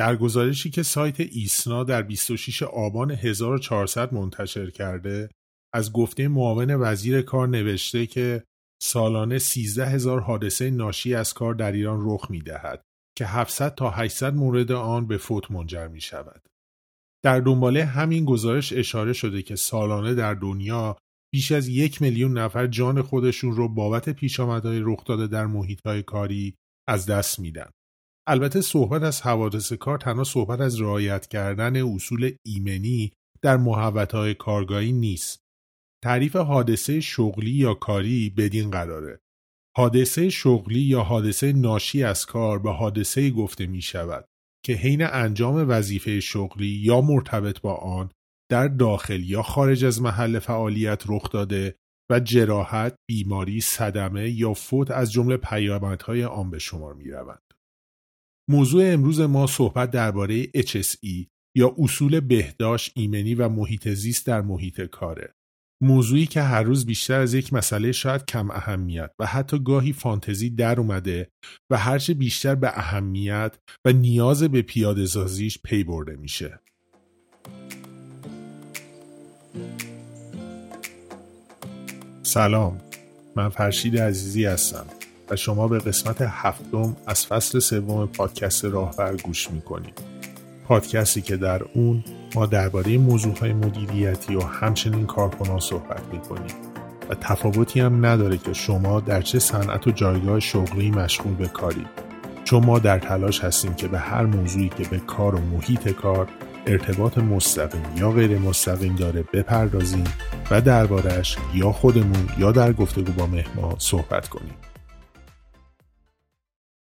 در گزارشی که سایت ایسنا در 26 آبان 1400 منتشر کرده از گفته معاون وزیر کار نوشته که سالانه 13 هزار حادثه ناشی از کار در ایران رخ می دهد که 700 تا 800 مورد آن به فوت منجر می شود. در دنباله همین گزارش اشاره شده که سالانه در دنیا بیش از یک میلیون نفر جان خودشون رو بابت پیشامدهای رخ داده در محیطهای کاری از دست میدن. البته صحبت از حوادث کار تنها صحبت از رعایت کردن اصول ایمنی در محوطهای کارگاهی نیست. تعریف حادثه شغلی یا کاری بدین قراره. حادثه شغلی یا حادثه ناشی از کار به حادثه گفته می شود که حین انجام وظیفه شغلی یا مرتبط با آن در داخل یا خارج از محل فعالیت رخ داده و جراحت، بیماری، صدمه یا فوت از جمله پیامدهای آن به شمار می روند. موضوع امروز ما صحبت درباره HSE یا اصول بهداشت، ایمنی و محیط زیست در محیط کاره. موضوعی که هر روز بیشتر از یک مسئله شاید کم اهمیت و حتی گاهی فانتزی در اومده و هرچه بیشتر به اهمیت و نیاز به پیاده سازیش پی برده میشه. سلام من فرشید عزیزی هستم و شما به قسمت هفتم از فصل سوم پادکست راهبر گوش می‌کنید پادکستی که در اون ما درباره موضوعهای مدیریتی و همچنین کارکنان صحبت می‌کنیم و تفاوتی هم نداره که شما در چه صنعت و جایگاه شغلی مشغول به کاری چون ما در تلاش هستیم که به هر موضوعی که به کار و محیط کار ارتباط مستقیم یا غیر مستقیم داره بپردازیم و دربارش یا خودمون یا در گفتگو با مهمان صحبت کنیم.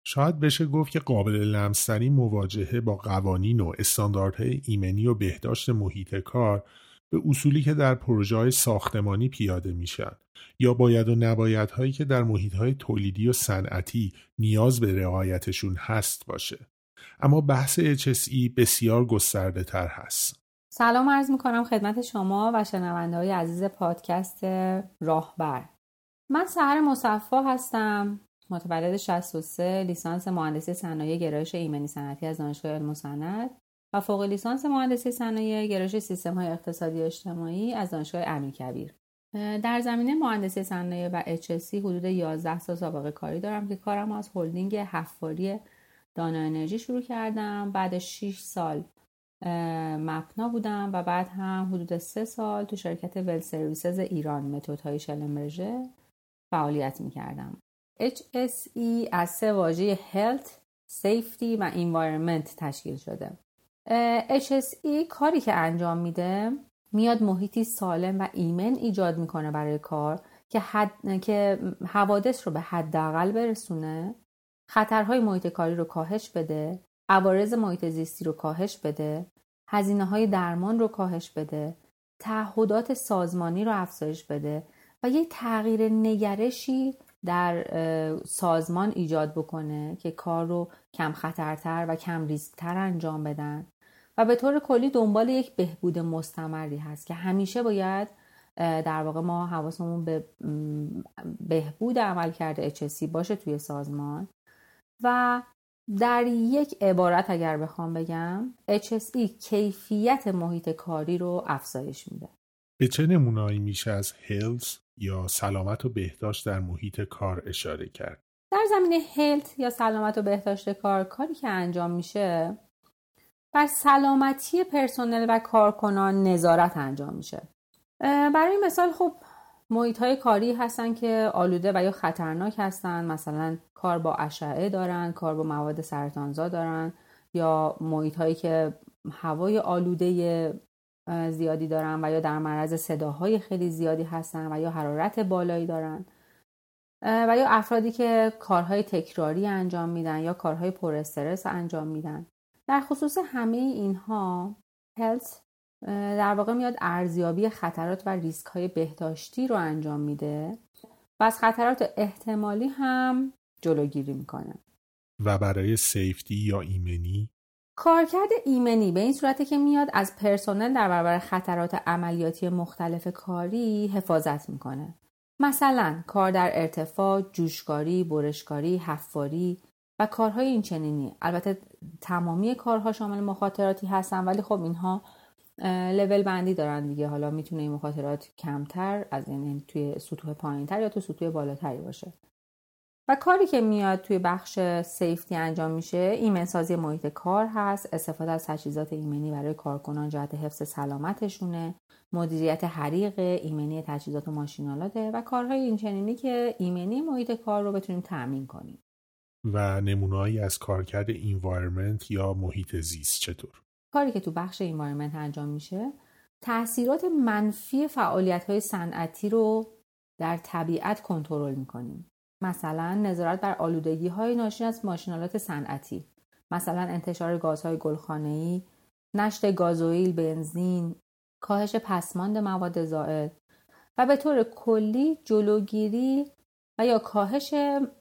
شاید بشه گفت که قابل لمسترین مواجهه با قوانین و استانداردهای ایمنی و بهداشت محیط کار به اصولی که در پروژه های ساختمانی پیاده میشن یا باید و نباید هایی که در محیط های تولیدی و صنعتی نیاز به رعایتشون هست باشه. اما بحث HSE بسیار گسترده تر هست. سلام عرض می کنم خدمت شما و شنونده های عزیز پادکست راهبر. من سهر مصفا هستم متولد 63 لیسانس مهندسی صنایع گرایش ایمنی صنعتی از دانشگاه علم و و فوق لیسانس مهندسی صنایع گرایش سیستم های اقتصادی اجتماعی از دانشگاه امیرکبیر در زمینه مهندسی صنایع و HSC حدود 11 سال سابقه کاری دارم که کارم از هلدینگ حفاری دانا انرژی شروع کردم بعد 6 سال مپنا بودم و بعد هم حدود 3 سال تو شرکت ول سرویسز ایران متد های شلمرژه فعالیت می کردم. HSE از سه واژه Health, Safety و Environment تشکیل شده. HSE کاری که انجام میده میاد محیطی سالم و ایمن ایجاد می‌کنه برای کار که, حد... که حوادث رو به حداقل برسونه خطرهای محیط کاری رو کاهش بده عوارض محیط زیستی رو کاهش بده هزینه های درمان رو کاهش بده تعهدات سازمانی رو افزایش بده و یک تغییر نگرشی در سازمان ایجاد بکنه که کار رو کم خطرتر و کم ریسکتر انجام بدن. و به طور کلی دنبال یک بهبود مستمری هست که همیشه باید در واقع ما حواسمون به بهبود عمل کرده HSC باشه توی سازمان. و در یک عبارت اگر بخوام بگم HSE کیفیت محیط کاری رو افزایش میده. به چه نمونایی میشه از هلز یا سلامت و بهداشت در محیط کار اشاره کرد؟ در زمینه هلت یا سلامت و بهداشت کار کاری که انجام میشه بر سلامتی پرسنل و کارکنان نظارت انجام میشه برای مثال خب محیط های کاری هستن که آلوده و یا خطرناک هستن مثلا کار با اشعه دارن کار با مواد سرطانزا دارن یا محیط هایی که هوای آلوده زیادی دارن و یا در معرض صداهای خیلی زیادی هستن و یا حرارت بالایی دارن. و یا افرادی که کارهای تکراری انجام میدن یا کارهای پر استرس انجام میدن. در خصوص همه اینها هلت در واقع میاد ارزیابی خطرات و ریسک های بهداشتی رو انجام میده. و از خطرات احتمالی هم جلوگیری می‌کنه. و برای سیفتی یا ایمنی کارکرد ایمنی به این صورته که میاد از پرسنل در برابر خطرات عملیاتی مختلف کاری حفاظت می‌کنه. مثلا کار در ارتفاع، جوشکاری، برشکاری، حفاری، و کارهای این چنینی. البته تمامی کارها شامل مخاطراتی هستن ولی خب اینها لول بندی دارن دیگه. حالا می‌تونه این مخاطرات کمتر از این توی سطوح پایینتر یا تو سطوح بالاتری باشه. و کاری که میاد توی بخش سیفتی انجام میشه ایمن سازی محیط کار هست استفاده از تجهیزات ایمنی برای کارکنان جهت حفظ سلامتشونه مدیریت حریق ایمنی تجهیزات و ماشینالاته و کارهای اینچنینی که ایمنی محیط کار رو بتونیم تأمین کنیم. و نمونههایی از کارکرد انوایرمنت یا محیط زیست چطور؟ کاری که تو بخش انوایرمنت انجام میشه تاثیرات منفی فعالیت های صنعتی رو در طبیعت کنترل می‌کنیم. مثلا نظارت بر آلودگی های ناشی از ماشینالات صنعتی مثلا انتشار گازهای گلخانه‌ای نشت گازوئیل بنزین کاهش پسماند مواد زائد و به طور کلی جلوگیری و یا کاهش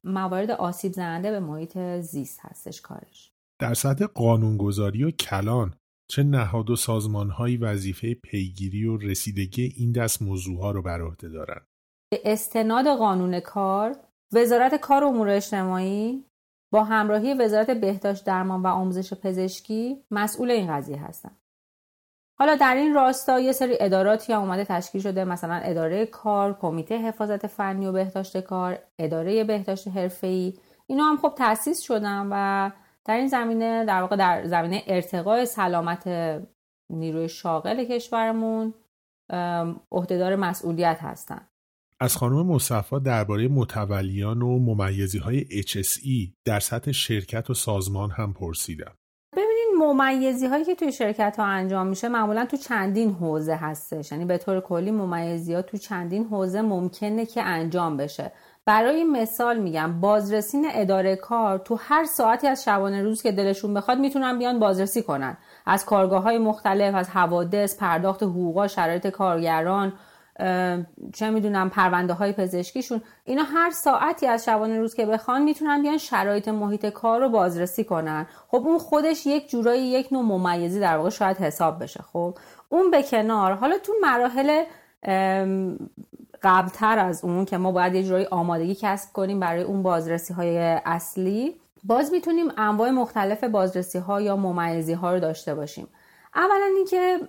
موارد آسیب زننده به محیط زیست هستش کارش. در سطح قانونگذاری و کلان چه نهاد و سازمانهایی وظیفه پیگیری و رسیدگی این دست موضوعها رو بر عهده دارند به استناد قانون کار وزارت کار و امور اجتماعی با همراهی وزارت بهداشت درمان و آموزش پزشکی مسئول این قضیه هستند حالا در این راستا یه سری اداراتی هم اومده تشکیل شده مثلا اداره کار کمیته حفاظت فنی و بهداشت کار اداره بهداشت حرفه‌ای. اینا هم خب تأسیس شدن و در این زمینه در واقع در زمینه ارتقای سلامت نیروی شاغل کشورمون عهدهدار مسئولیت هستند از خانم مصفا درباره متولیان و ممیزی های HSE در سطح شرکت و سازمان هم پرسیدم. ببینید ممیزی هایی که توی شرکت ها انجام میشه معمولا تو چندین حوزه هستش. یعنی به طور کلی ممیزی ها تو چندین حوزه ممکنه که انجام بشه. برای مثال میگم بازرسین اداره کار تو هر ساعتی از شبانه روز که دلشون بخواد می‌تونن بیان بازرسی کنن. از کارگاه های مختلف از حوادث پرداخت حقوقا شرایط کارگران چه می‌دونم پرونده های پزشکیشون اینا هر ساعتی از شبانه روز که بخوان می‌تونن بیان شرایط محیط کار رو بازرسی کنن. خب اون خودش یک جورایی یک نوع ممیزی در واقع شاید حساب بشه. خب اون به کنار حالا تو مراحل قبلتر از اون که ما باید یه جورایی آمادگی کسب کنیم برای اون بازرسی های اصلی باز می‌تونیم انواع مختلف بازرسی ها یا ممیزی ها رو داشته باشیم. اولا اینکه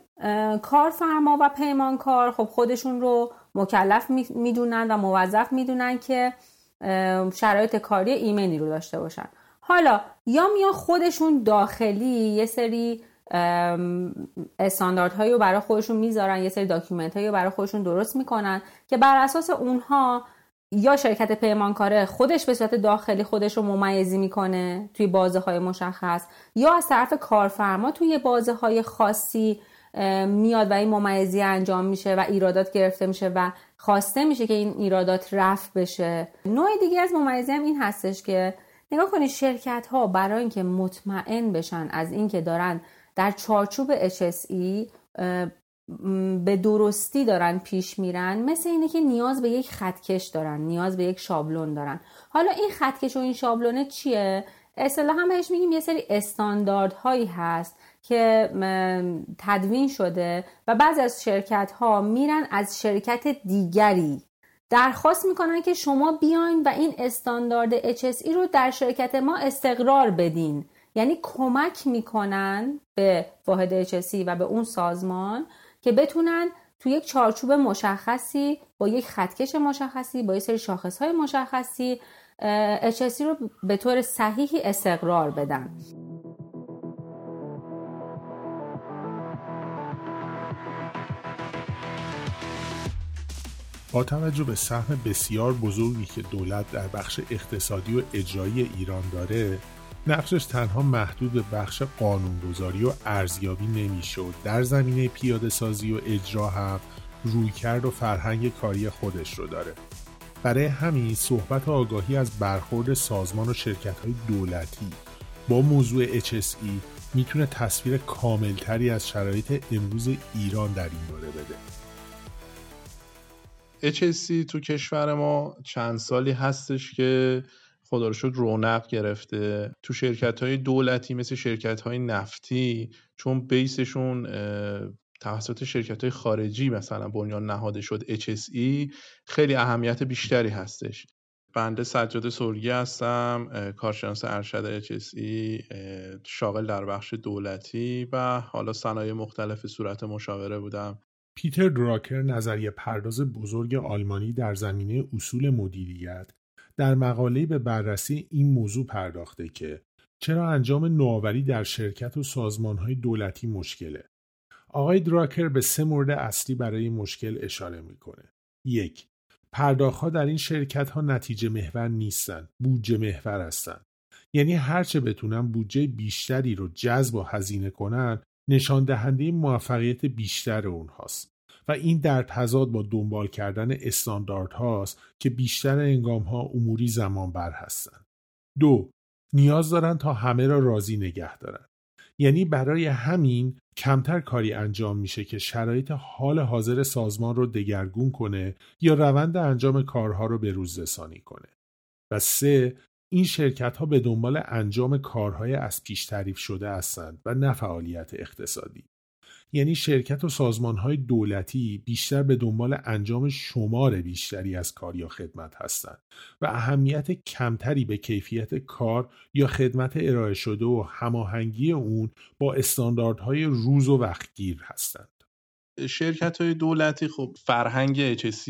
کارفرما و پیمانکار خب خودشون رو مکلف می‌دونن و موظف می‌دونن که شرایط کاری ایمنی رو داشته باشن. حالا یا میان خودشون داخلی یه سری استانداردهایی رو برای خودشون می‌ذارن یه سری document هایی رو برای خودشون درست می‌کنن که بر اساس اونها یا شرکت پیمانکاره خودش به صورت داخلی خودش رو ممیزی می‌کنه توی بازه های مشخص یا از طرف کارفرما توی بازه های خاصی میاد و این ممیزی انجام میشه و ایرادات گرفته میشه و خواسته میشه که این ایرادات رفع بشه. نوع دیگه از ممیزی هم این هستش که نگاه کنید شرکت ها برای اینکه مطمئن بشن از اینکه دارن در چارچوب HSE به درستی دارن پیش میرن مثل اینه که نیاز به یک خطکش دارن نیاز به یک شابلون دارن. حالا این خطکش و این شابلونه چیه؟ هم بهش میگیم یه سری استانداردهایی هست که تدوین شده و بعضی از شرکت ها میرن از شرکت دیگری. درخواست می‌کنن که شما بیاین و این استاندارد HSE رو در شرکت ما استقرار بدین. یعنی کمک می‌کنن به واحد HSE و به اون سازمان که بتونن تو یک چارچوب مشخصی با یک خطکش مشخصی با یک سری شاخص های مشخصی HSE رو به طور صحیحی استقرار بدن. با توجه به سهم بسیار بزرگی که دولت در بخش اقتصادی و اجرایی ایران داره نقشش تنها محدود به بخش قانونگذاری و ارزیابی نمی‌شد. در زمینه پیاده سازی و اجرا هم رویکرد و فرهنگ کاری خودش رو داره. برای همین صحبت و آگاهی از برخورد سازمان و شرکت های دولتی با موضوع HSE می‌تونه تصویر کاملتری از شرایط امروز ایران در این باره بده. HSE تو کشور ما چند سالی هستش که خدا رو شد رونق گرفته. تو شرکت های دولتی مثل شرکت های نفتی چون بیسشون توسط شرکت های خارجی مثلا بنیان نهاده شد HSE خیلی اهمیت بیشتری هستش. بنده سجاد سرگی هستم کارشناس ارشد HSE شاغل در بخش دولتی و حالا صنایع مختلف صورت مشاوره بودم. پیتر دراکر نظریه پرداز بزرگ آلمانی در زمینه اصول مدیریت در مقاله به بررسی این موضوع پرداخته که چرا انجام نوآوری در شرکت و سازمانهای دولتی مشکله. آقای دراکر به سه مورد اصلی برای مشکل اشاره می‌کنه. یک پرداختها در این شرکت ها نتیجه محور نیستن بودجه محور هستند یعنی هرچه بتونن بودجه بیشتری رو جذب و هزینه کنن نشان دهنده موفقیت بیشتر اونهاست. و این در تضاد با دنبال کردن استاندارد هاست که بیشتر انگام ها اموری زمان بر هستند. دو نیاز دارن تا همه را راضی نگه دارن. یعنی برای همین کمتر کاری انجام میشه که شرایط حال حاضر سازمان رو دگرگون کنه یا روند انجام کارها رو به روز رسانی کنه. و سه این شرکت ها به دنبال انجام کارهای از پیش تعریف شده هستند و نه فعالیت اقتصادی. یعنی شرکت و سازمان های دولتی بیشتر به دنبال انجام شمار بیشتری از کار یا خدمت هستند و اهمیت کمتری به کیفیت کار یا خدمت ارائه شده و هماهنگی اون با استانداردهای روز و وقتگیر هستند. شرکت های دولتی خب فرهنگ HSC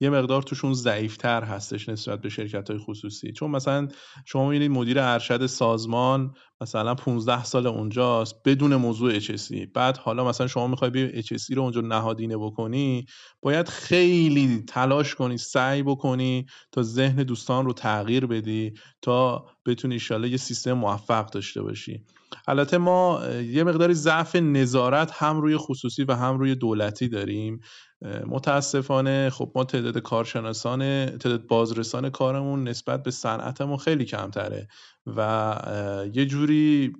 یه مقدار توشون ضعیفتر هستش نسبت به شرکت های خصوصی. چون مثلا شما می‌بینید مدیر ارشد سازمان مثلا 15 سال اونجاست بدون موضوع HSC بعد حالا مثلا شما می‌خوای بی HSC رو اونجا نهادینه بکنی باید خیلی تلاش کنی سعی بکنی تا ذهن دوستان رو تغییر بدی تا بتونی ایشالا یه سیستم موفق داشته باشی. البته ما یه مقداری ضعف نظارت هم روی خصوصی و هم روی دولتی داریم. متاسفانه خب ما تعداد کارشناسان تعداد بازرسان کارمون نسبت به صنعتمون خیلی کمتره و یه جوری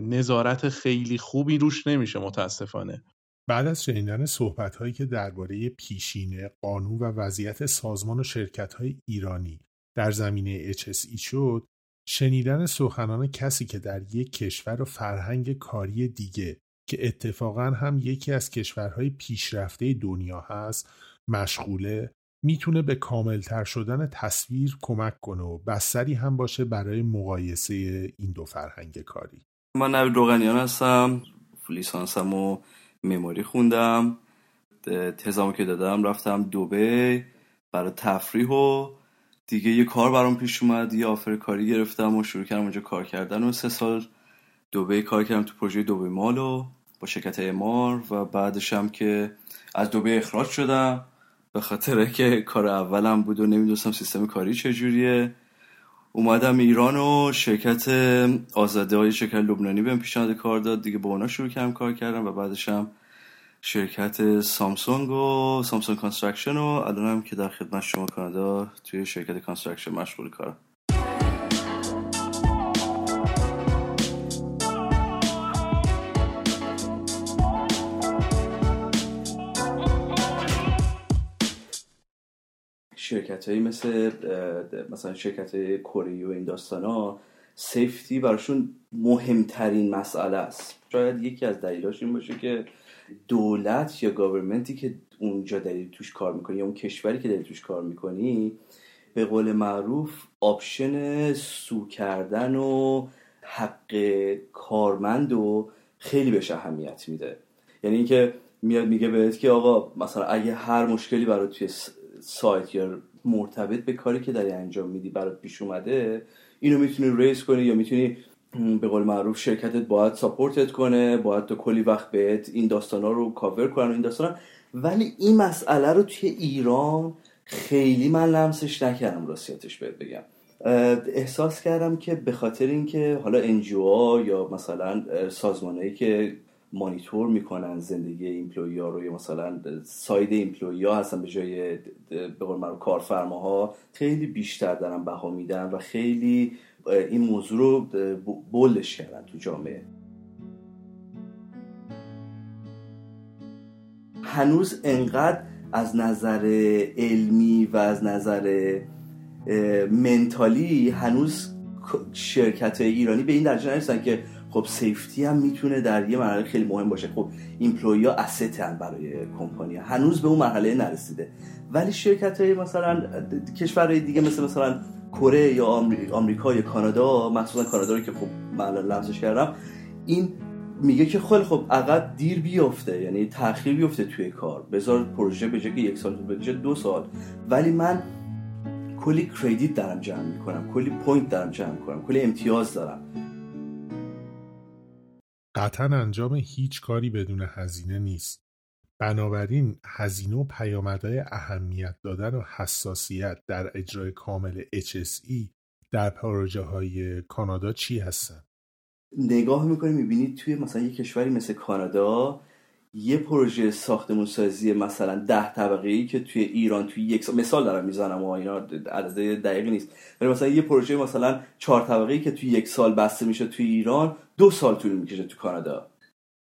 نظارت خیلی خوبی روش نمیشه متاسفانه. بعد از شنیدن صحبت هایی که درباره پیشینه قانون و وضعیت سازمان و شرکت های ایرانی در زمینه HSE شد شنیدن سخنان کسی که در یک کشور و فرهنگ کاری دیگه که اتفاقا هم یکی از کشورهای پیشرفته دنیا هست مشغوله می‌تونه به کاملتر شدن تصویر کمک کنه و بستری هم باشه برای مقایسه این دو فرهنگ کاری. من نوید روغنیان هستم لیسانسم و مموری خوندم. تزامو که دادم رفتم دوبه برای تفریح و دیگه یه کار برام پیش اومد یه آفر کاری گرفتم و شروع کردم اونجا کار کردن و سه سال دوبه کار کردم تو پروژه دوبه مالو با شرکت امار و بعدش هم که از دوبه اخراج شدم. به خاطر که کار اولم بود و نمی‌دونستم سیستم کاری چجوریه. اومدم ایران و شرکت آزاده های شرکت لبنانی بهم پیشنهاد کار داد. دیگه با اونا شروع کردم کار کردم و بعدش هم شرکت سامسونگ و سامسونگ construction و الانم که در خدمت شما کانادا توی شرکت construction مشغول کارم. شرکت هایی مثل مثلا شرکت کره و این داستان ها safety براشون مهمترین مسئله است. شاید یکی از دلیلاش این باشه که دولت یا government ی که اونجا داری توش کار می‌کنی یا اون کشوری که داری توش کار می‌کنی به قول معروف option sue کردن و حق کارمند و خیلی بهش اهمیت میده. یعنی اینکه میاد میگه بهت که آقا مثلا اگه هر مشکلی برای توی سایت یا مرتبط به کاری که داری انجام میدی برات پیش اومده اینو می‌تونی raise کنی یا می‌تونی به قول معروف شرکتت باید support ت کنه باید تو کلی وقت بهت این داستان ها رو کاور کنن این داستان ولی این مسئله رو توی ایران خیلی من لمسش نکردم راستیتش بهت بگم. احساس کردم که به خاطر اینکه حالا NGO یا مثلا سازمانهایی که مانیتور می‌کنن زندگی employee ها رو یا مثلا side employee ها هستن به جای به قول معروف کارفرماها خیلی بیشتر دارن بها میدن و خیلی این موضوع رو bold ش کردن تو جامعه. هنوز انقدر از نظر علمی و از نظر mentally هنوز شرکت ایرانی به این درجه نرسن که خب سیفتی هم می‌تونه در یه مرحله خیلی مهم باشه. خب ایمپلوی ها هم برای کمپانی هنوز به اون مرحله نرسیده. ولی شرکت های مثلا کشورهای دیگه مثل مثلا کره یا آمریکا یا کانادا مخصوصا کانادا رو که خب من لمسش کردم این میگه که خیلی خب عقب دیر بیفته یعنی تاخیر بیفته توی کار. بذار پروژه به که یک سال بشه دو سال. ولی من کلی credit دارم جمع می‌کنم. کلی point دارم جمع می‌کنم. کلی امتیاز دارم. قطعا انجام هیچ کاری بدون هزینه نیست بنابراین هزینه و پیامدهای اهمیت دادن و حساسیت در اجرای کامل HSE در پروژه های کانادا چی هستن؟ نگاه می‌کنی می‌بینید توی مثلا یه کشوری مثل کانادا یه پروژه ساختمون سازی مثلا ده طبقه ای که توی ایران توی یک سال مثال دارم می‌زنم و اینا عدد دقیقی نیست. ولی مثلا یه پروژه مثلا چهار طبقه ای که توی یک سال بسته میشه توی ایران دو سال طول می‌کشه تو کانادا.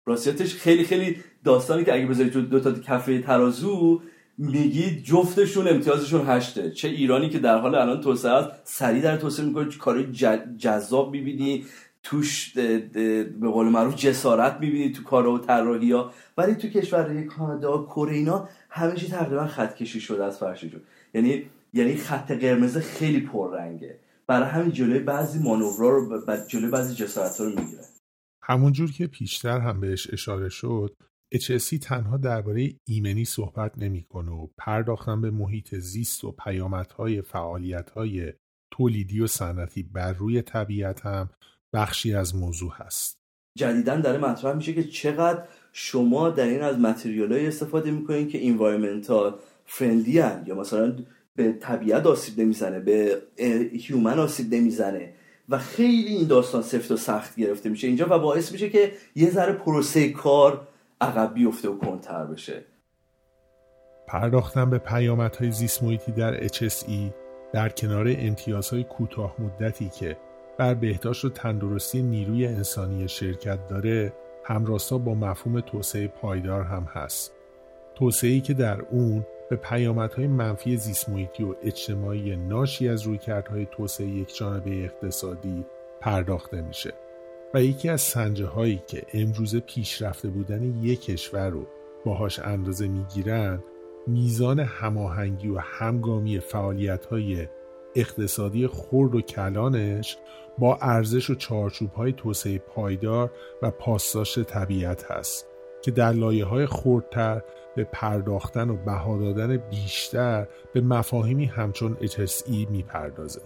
راستیتش خیلی خیلی داستانی که اگه بذاری تو دو تا کفه ترازو میگید جفتشون امتیازشون هشته. چه ایرانی که در حال الان توسعه است سریع در توسعه می‌کنه کارهای جذاب می‌بینی توش به قول معروف جسارت می‌بینی تو کارا و طراحی ها. ولی تو کشورهای کانادا کره اینا همه چی تقریبا خط کشی شده از فرششون یعنی یعنی خط قرمز خیلی پررنگه. برای همین جلوی بعضی مانورا رو جلوی بعضی جسارت رو می‌گیره. همونجور که پیشتر هم بهش اشاره شد HSC تنها درباره ایمنی صحبت نمی‌کنه و پرداختن به محیط زیست و پیامدهای فعالیتهای تولیدی و صنعتی بر روی طبیعت هم بخشی از موضوع هست. جدیدا داره مطرح میشه که چقدر شما در این از material های استفاده می‌کنین که environmental friendly هن. یا مثلا به طبیعت آسیب نمی‌زنه به human آسیب نمی‌زنه. و خیلی این داستان سفت و سخت گرفته میشه اینجا و باعث میشه که یه ذره پروسه کار عقب بیفته و کندتر بشه. پرداختن به پیامدهای زیست محیطی در HSE در کنار امتیازهای کوتاه مدتی که بر بهداشت و تندرستی نیروی انسانی شرکت داره همراستا با مفهوم توسعه پایدار هم هست. توسعه‌ای که در اون به پیامدهای منفی زیستمحیطی و اجتماعی ناشی از رویکردهای توسعه یک جانبه اقتصادی پرداخته میشه. و یکی از سنجه هایی که امروزه پیشرفته بودن یک کشور رو باهاش اندازه می‌گیرن میزان هماهنگی و همگامی فعالیت های اقتصادی خرد و کلانش با ارزش و چارچوب های توسعه پایدار و پاسداشت طبیعت هست که در لایه های خردتر به پرداختن و بها دادن بیشتر به مفاهیمی همچون HSE می‌پردازه.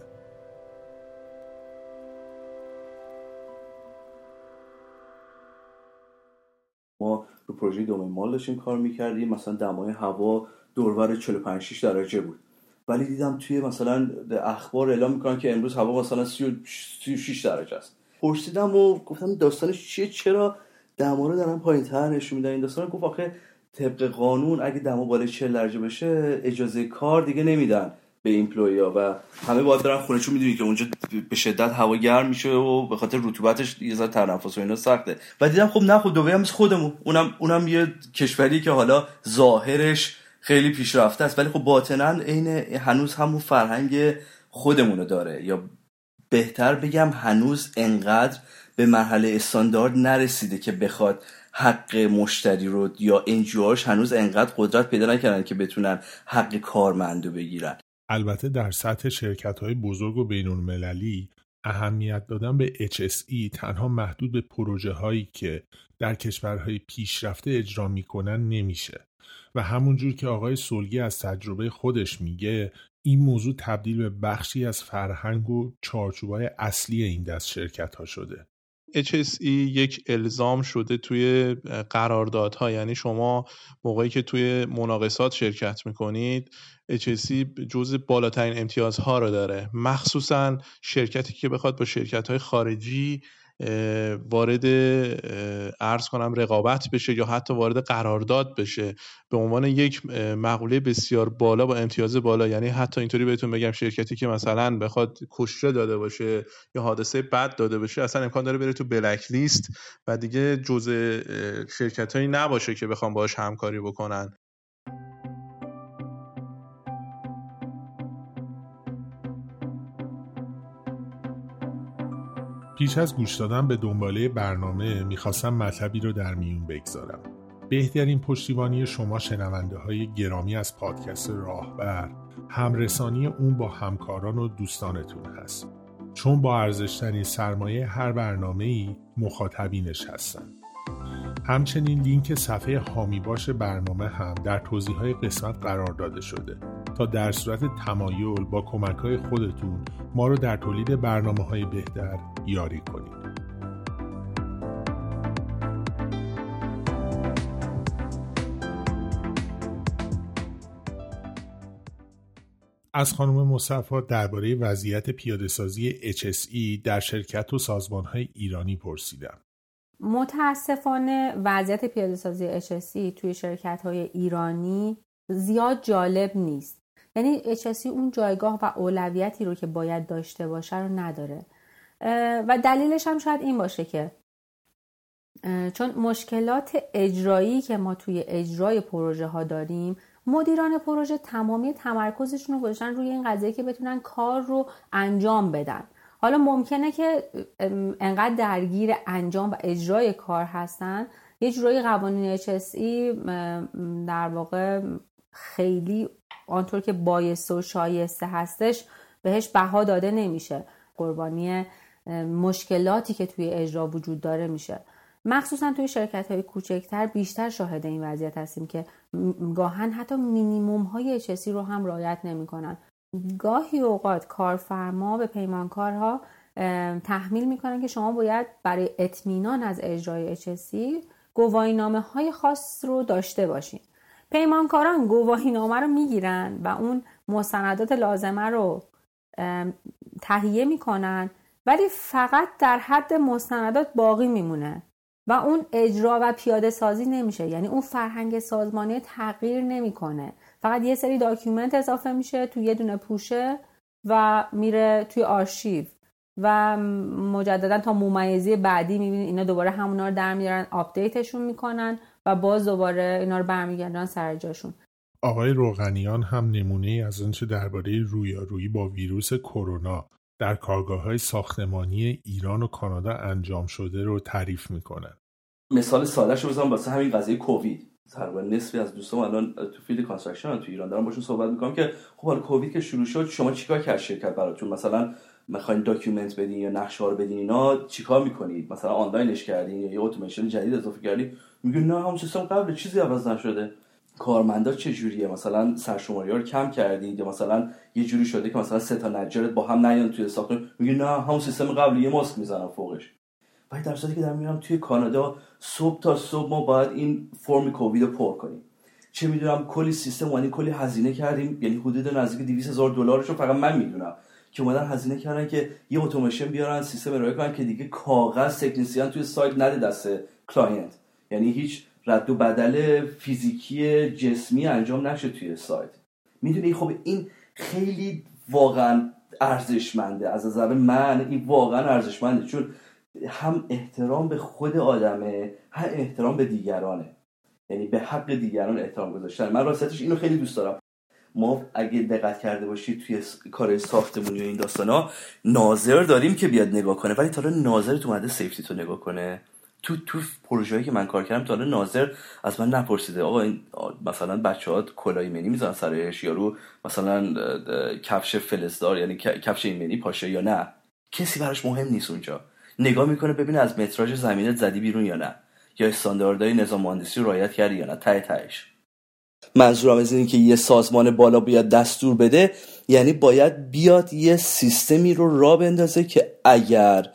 ما رو پروژه دومین مال داشتیم کار می‌کردیم مثلا دمای هوا دورور 45 درجه بود ولی دیدم توی مثلا اخبار اعلام می‌کنن که امروز هوا مثلا 36 درجه است. پرسیدم و گفتم داستانش چیه؟ چرا دما رو دارن پایین تر نشون میدن؟ این داستان گفت آخه طبق قانون اگه دما بالای 40 درجه بشه اجازه کار دیگه نمیدن به ایمپلویا و همه باید برن خونه چون می‌دونی که اونجا به شدت هوا گرم میشه و به خاطر رطوبتش یه ذره تنفس و اینا سخته. و دیدم خب نه خب دبی هم خودمون. اونم اونم یه کشوری که حالا ظاهرش خیلی پیشرفته است. ولی خب باطنا عین هنوز همون فرهنگ خودمونو داره. یا بهتر بگم هنوز انقدر به مرحله استاندارد نرسیده که بخواد حق مشتری رو یا انجوهاش هنوز انقدر قدرت پیدا نکردن که بتونن حق کارمندو بگیرن. البته در سطح شرکت های بزرگ و بین المللی اهمیت دادن به HSE تنها محدود به پروژه هایی که در کشورهای پیشرفته اجرا می‌کنن نمیشه. و همونجور که آقای سولگی از تجربه خودش میگه این موضوع تبدیل به بخشی از فرهنگ و چارچوبای اصلی این دست شرکت ها شده HSE یک الزام شده توی قراردادها. یعنی شما موقعی که توی مناقصات شرکت می‌کنید HSE جز بالاترین امتیازها رو داره. مخصوصا شرکتی که بخواد با شرکت های خارجی وارد ارز کنم رقابت بشه یا حتی وارد قرارداد بشه. به عنوان یک مقوله بسیار بالا با امتیاز بالا یعنی حتی اینطوری بهتون بگم شرکتی که مثلا بخواد کشته داده باشه یا حادثه بد داده باشه اصلا امکان داره بره تو بلک لیست و دیگه جزء شرکت هایی نباشه که بخوام باش همکاری بکنن. پیش از گوش دادن به دنباله برنامه می‌خواستم مطلبی رو در میون بگذارم. بهترین پشتیبانی شما شنونده های گرامی از پادکست راهبر همرسانی اون با همکاران و دوستانتون هست. چون با ارزشترین سرمایه هر برنامه ای مخاطبینش هستن. همچنین لینک صفحه هامی باش برنامه هم در توضیح های قسمت قرار داده شده. تا در صورت تمایل با کمک های خودتون ما رو در تولید برنامه های بهتر یاری کنید. از خانم مصفا درباره وضعیت پیادهسازی HSE در شرکت و سازمانهای ایرانی پرسیدم. متاسفانه وضعیت پیاده سازی HSE توی شرکت های ایرانی زیاد جالب نیست یعنی HSE اون جایگاه و اولویتی رو که باید داشته باشه رو نداره. و دلیلش هم شاید این باشه که چون مشکلات اجرایی که ما توی اجرای پروژه ها داریم مدیران پروژه تمامی تمرکزشون رو گذاشتن روی این قضیه که بتونن کار رو انجام بدن. حالا ممکنه که انقدر درگیر انجام و اجرای کار هستن یه جورایی قوانین HSE در واقع خیلی آنطور که بایسته و شایسته هستش بهش بها داده نمیشه. قربانی مشکلاتی که توی اجرا وجود داره میشه. مخصوصا توی شرکت های کوچکتر بیشتر شاهد این وضعیت هستیم که گاهن حتی مینیموم های HSE رو هم رعایت نمی‌کنن. گاهی اوقات کارفرما به پیمانکارها تحمیل می‌کنن که شما باید برای اطمینان از اجرای HSE گواهی نامه های خاص رو داشته باشین. پیمانکاران گواهی نامه رو می‌گیرن و اون مستندات لازمه رو تهیه می‌کنن ولی فقط در حد مستندات باقی میمونه و اون اجرا و پیاده سازی نمیشه. یعنی اون فرهنگ سازمانی تغییر نمی‌کنه. فقط یه سری document اضافه میشه تو یه دونه پوشه و میره توی آرشیو و مجددا تا ممیزی بعدی می‌بینید اینا دوباره همونا رو در میارن update شون می‌کنن. و باز دوباره اینا رو برمیگردن سر جاشون. آقای روغنیان هم نمونه از آنچه درباره رویارویی با ویروس کرونا در کارگاه های ساختمانی ایران و کانادا انجام شده رو تعریف می‌کنن مثال سادهش رو بزنم واسه همین قضیه کووید. تقریبا نصفی از دوستان الان تو field construction تو ایران. دارم باشون صحبت می‌کنم که خب حالا کووید که شروع شد شما چیکار کرد شرکت براتون؟ مثلا می‌خواین document بدین یا نقشه رو بدین اینا چیکار می‌کنید؟ مثلا آنلاینش کردین یا یه اتوماسیون جدید اضافه کردین؟ میگن نه هم سیستم قبل چیزی عوض نشده. کارمندا چه جوریه؟ مثلا سرشماری ها رو کم کردید یا مثلا یه جوری شده که مثلا سه تا نجار با هم نیان توی ساختمون میگه نه همون سیستم قبلی یه ماسک می‌زنم فوقش. ولی در صورتی که دارم میرم توی کانادا صبح تا صبح ما باید این فرم کووید رو پر کنیم. چه می‌دونم کلی سیستم و کلی هزینه کردیم. یعنی حدود نزدیک 200 هزار دلارش رو فقط من می‌دونم که اومدن هزینه کردن که یه اتوماسیون بیارن سیستم ارائه کنن که دیگه کاغذ تکنسین توی سایت نده دست client یعنی هیچ رد و بدل فیزیکی جسمی انجام نشه توی سایت. می‌دونی خب این خیلی واقعا ارزشمنده. از نظر من این واقعا ارزشمنده چون هم احترام به خود آدمه هم احترام به دیگرانه. یعنی به حق دیگران احترام گذاشتن. من راستش اینو خیلی دوست دارم. ما اگه دقت کرده باشید توی کار ساختمونی و این ها ناظر داریم که بیاد نگاه کنه. ولی تا ناظر تو اومده سیفتی تو نگاه کنه. تو تو پروژه‌ای که من کار کردم تا ناظر از من نپرسیده. آقا این مثلا بچه ها کلاه ایمنی می‌زنن سرش یارو مثلا کفش فلزدار یعنی کفش ایمنی پاشه یا نه. کسی براش مهم نیست اونجا. نگاه می‌کنه ببینه از متراژ زمینت زدی بیرون یا نه. یا استانداردهای نظام مهندسی رو رعایت کردی یا نه. ته تهش. منظورم از اینه که یه سازمان بالا بیاد دستور بده یعنی باید بیاد یه سیستمی رو را بندازه که اگر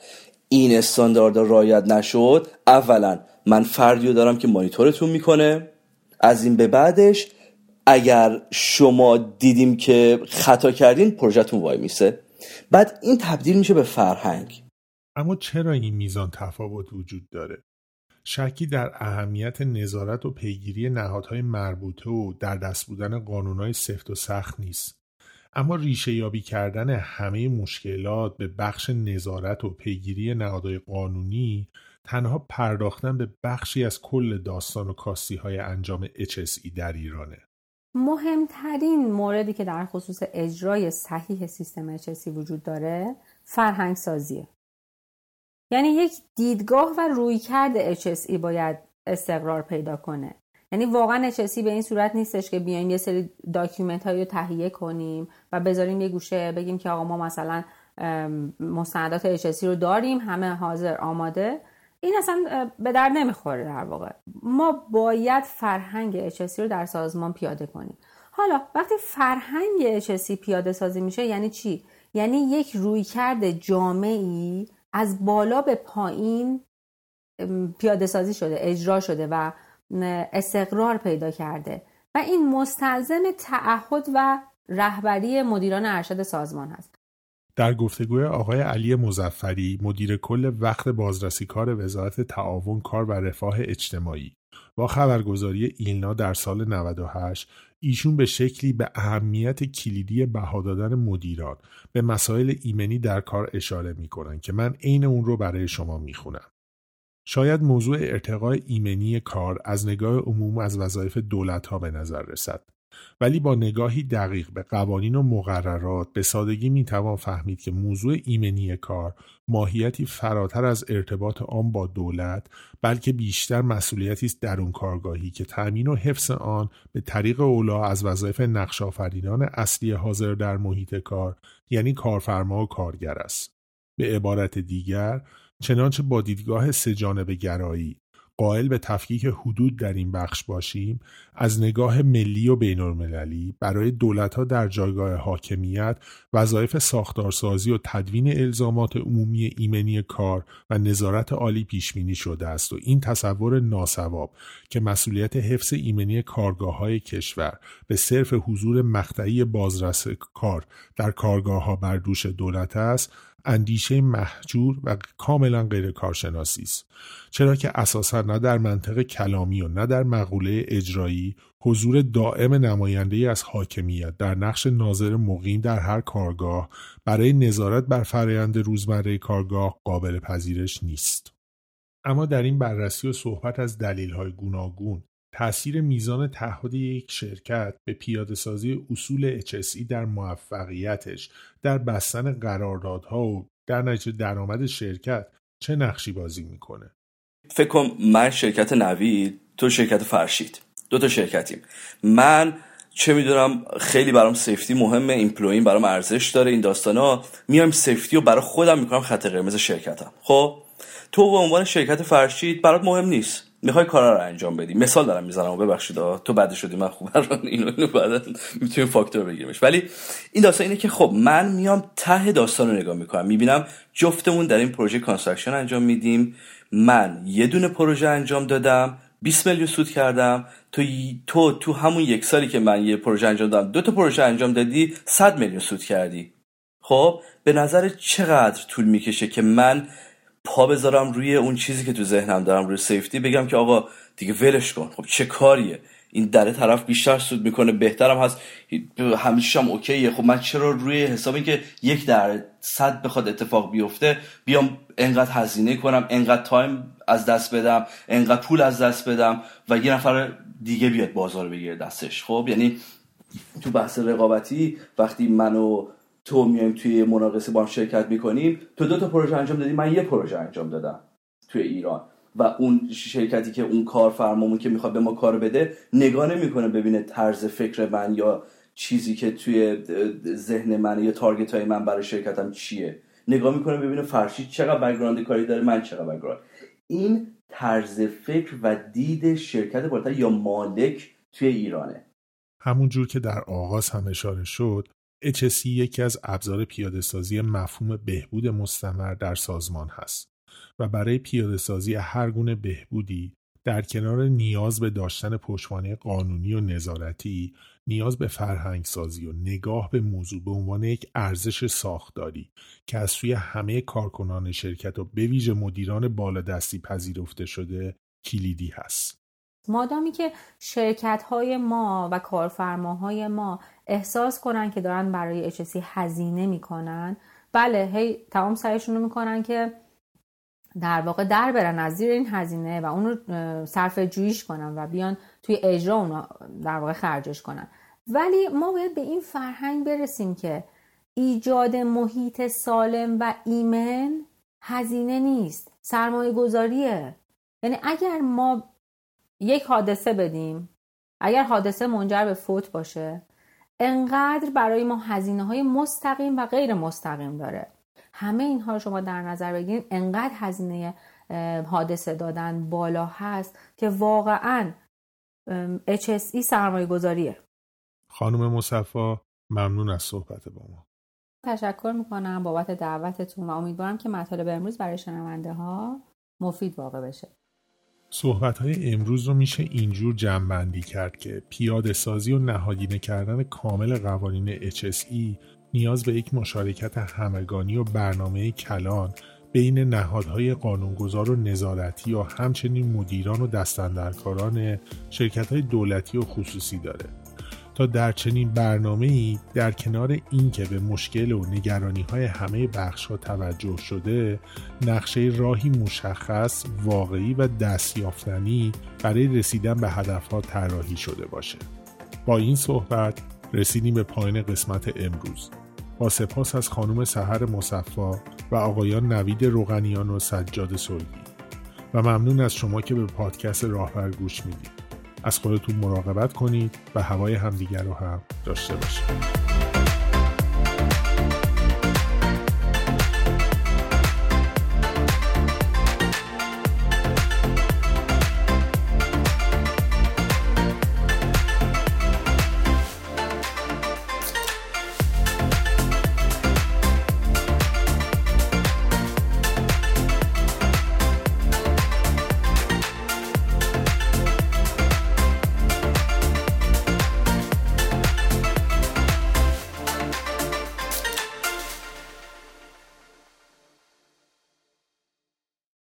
این استانداردها رعایت نشد اولا من فردیو دارم که مانیتورتون می‌کنه. از این به بعدش اگر شما دیدیم که خطا کردین پروژهتون وای میسه. بعد این تبدیل میشه به فرهنگ. اما چرا این میزان تفاوت وجود داره؟ شکی در اهمیت نظارت و پیگیری نهادهای مربوطه و در دست بودن قانونهای سفت و سخت نیست. اما ریشه یابی کردن همه مشکلات به بخش نظارت و پیگیری نهادهای قانونی تنها پرداختن به بخشی از کل داستان و کاستی های انجام HSE در ایرانه. مهمترین موردی که در خصوص اجرای صحیح سیستم HSE وجود داره فرهنگ سازیه. یعنی یک دیدگاه و رویکرد HSE باید استقرار پیدا کنه یعنی واقعا HSE به این صورت نیستش که بیایم یه سری document هایی رو تهیه کنیم و بذاریم یه گوشه بگیم که آقا ما مثلا مستندات HSE رو داریم همه حاضر آماده. این اصلا به درد نمی‌خوره در واقع. ما باید فرهنگ HSE رو در سازمان پیاده کنیم. حالا وقتی فرهنگ HSE پیاده سازی میشه یعنی چی؟ یعنی یک رویکرد جامعی از بالا به پایین پیاده سازی شده اجرا شده و استقرار پیدا کرده و این مستلزم تعهد و رهبری مدیران ارشد سازمان هست در گفتگوی آقای علی مزفری مدیر کل وقت بازرسی کار وزارت تعاون کار و رفاه اجتماعی با خبرگزاری ایلنا در سال 98 ایشون به شکلی به اهمیت کلیدی بها دادن مدیران به مسائل ایمنی در کار اشاره می‌کنن که من عین اون رو برای شما می‌خونم. شاید موضوع ارتقای ایمنی کار از نگاه عموم از وظایف دولت ها به نظر رسد. ولی با نگاهی دقیق به قوانین و مقررات به سادگی می‌توان فهمید که موضوع ایمنی کار ماهیتی فراتر از ارتباط آن با دولت بلکه بیشتر مسئولیتی است درون کارگاهی که تأمین و حفظ آن به طریق اولا از وظایف نقشافرینان اصلی حاضر در محیط کار یعنی کارفرما و کارگر است به عبارت دیگر چنانچه با دیدگاه سجانب گرایی قائل به تفکیک حدود در این بخش باشیم از نگاه ملی و بین المللی برای ها در جایگاه حاکمیت وظایف ساختارسازی و تدوین الزامات عمومی ایمنی کار و نظارت عالی پیشبینی شده است و این تصور ناسواب که مسئولیت حفظ ایمنی کارگاه های کشور به صرف حضور مقطعی بازرس کار در کارگاه ها بر دوش دولت است اندیشه محجور و کاملا غیر کارشناسی است. چرا که اساسا نه در منطق کلامی و نه در مقوله اجرایی حضور دائم نماینده از حاکمیت در نقش ناظر مقیم در هر کارگاه برای نظارت بر فرایند روزمره کارگاه قابل پذیرش نیست. اما در این بررسی و صحبت از دلیل های گوناگون تأثیر میزان تعهد یک شرکت به پیاده سازی اصول HSE در موفقیتش در بستن قراردادها و در نتیجه درآمد شرکت چه نقشی بازی می‌کنه؟ فکر کنم من شرکت نوید تو شرکت فرشید. دو تا شرکتیم. من چه می‌دونم خیلی برام safety مهمه employee م برام ارزش داره این ها میام safety رو برای خودم می‌کنم خط قرمز شرکتم. خب؟ تو به عنوان شرکت فرشید برات مهم نیست. می‌خوای کارا رو انجام بدی. مثال دارم می‌زنم و ببخشید تو بد شدی من خوب اینو اینو بعد می‌تونیم فاکتور بگیریمش. ولی این داستان اینه که خب من میام ته داستان رو نگاه می‌کنم. می‌بینم جفتمون در این پروژه construction انجام میدیم. من یه دونه پروژه انجام دادم. 20 میلیون سود کردم. تو تو تو همون یک سالی که من یه پروژه انجام دادم دو تا پروژه انجام دادی 100 میلیون سود کردی. خب به نظر چقدر طول می‌کشه که من پا بذارم روی اون چیزی که تو ذهنم دارم روی safety بگم که آقا دیگه ولش کن. خب چه کاریه؟ این در طرف بیشتر سود می‌کنه بهترم هست. همیشه هم okay ه. خب من چرا روی حسابی که یک در صد بخواد اتفاق بیفته بیام انقدر هزینه کنم انقدر time از دست بدم انقدر پول از دست بدم و یه نفر دیگه بیاد بازار بگیره دستش. خب؟ یعنی تو بحث رقابتی وقتی منو تو میایم توی مناقصه با هم شرکت می‌کنیم تو دو تا پروژه انجام دادی من یه پروژه انجام دادم توی ایران. و اون شرکتی که اون کارفرمامون که می‌خواد به ما کار بده نگاه نمی‌کنه ببینه طرز فکر من یا چیزی که توی ذهن من یا تارگت های من برای شرکتم چیه. نگاه می‌کنه ببینه فرشید چقدر بگراند کاری داره من چقدر بگراند این طرز فکر و دید شرکت بالاتر یا مالک توی ایرانه. همون جور که در آغاز هم اشاره شد HSE یکی از ابزار پیاده سازی مفهوم بهبود مستمر در سازمان هست و برای پیاده سازی هر گونه بهبودی در کنار نیاز به داشتن پشتوانه قانونی و نظارتی نیاز به فرهنگ سازی و نگاه به موضوع به عنوان یک ارزش ساختاری که از سوی همه کارکنان شرکت و به ویژه مدیران بالادستی پذیرفته شده کلیدی هست. مادامی که شرکت های ما و کارفرماهای ما احساس کنن که دارن برای اچسی هزینه می‌کنن بله هی تمام سعیشون رو می‌کنن که در واقع در برن از زیر این هزینه و اون رو صرف جویش کنن و بیان توی اجرا اون در واقع خرجش کنن. ولی ما باید به این فرهنگ برسیم که ایجاد محیط سالم و ایمن هزینه نیست سرمایه گذاریه یعنی اگر ما یک حادثه بدیم. اگر حادثه منجر به فوت باشه انقدر برای ما هزینه های مستقیم و غیر مستقیم داره. همه اینها رو شما در نظر بگیرید انقدر هزینه حادثه دادن بالا هست که واقعا HSE سرمایه گذاریه خانم مصفا ممنون از صحبت با ما. تشکر می‌کنم بابت دعوتتون و امیدوارم که مطالب امروز برای شنونده ها مفید واقع بشه. صحبت های امروز رو میشه اینجور جمعبندی کرد که پیاده سازی و نهادینه کردن کامل قوانین HSE نیاز به یک مشارکت همگانی و برنامه کلان بین نهادهای قانونگذار و نظارتی و همچنین مدیران و دستندرکاران شرکت های دولتی و خصوصی داره. در چنین برنامه ای در کنار اینکه به مشکل و نگرانی های همه بخش ها توجه شده نقشه راهی مشخص واقعی و دستیافتنی برای رسیدن به هدف ها طراحی شده باشه. با این صحبت رسیدیم به پایین قسمت امروز. با سپاس از خانم سهر مصفا و آقایان نوید روغنیان و سجاد سلگی و ممنون از شما که به پادکست راهبر گوش می‌دید. از خودتون مراقبت کنید و هوای همدیگر رو هم داشته باشید.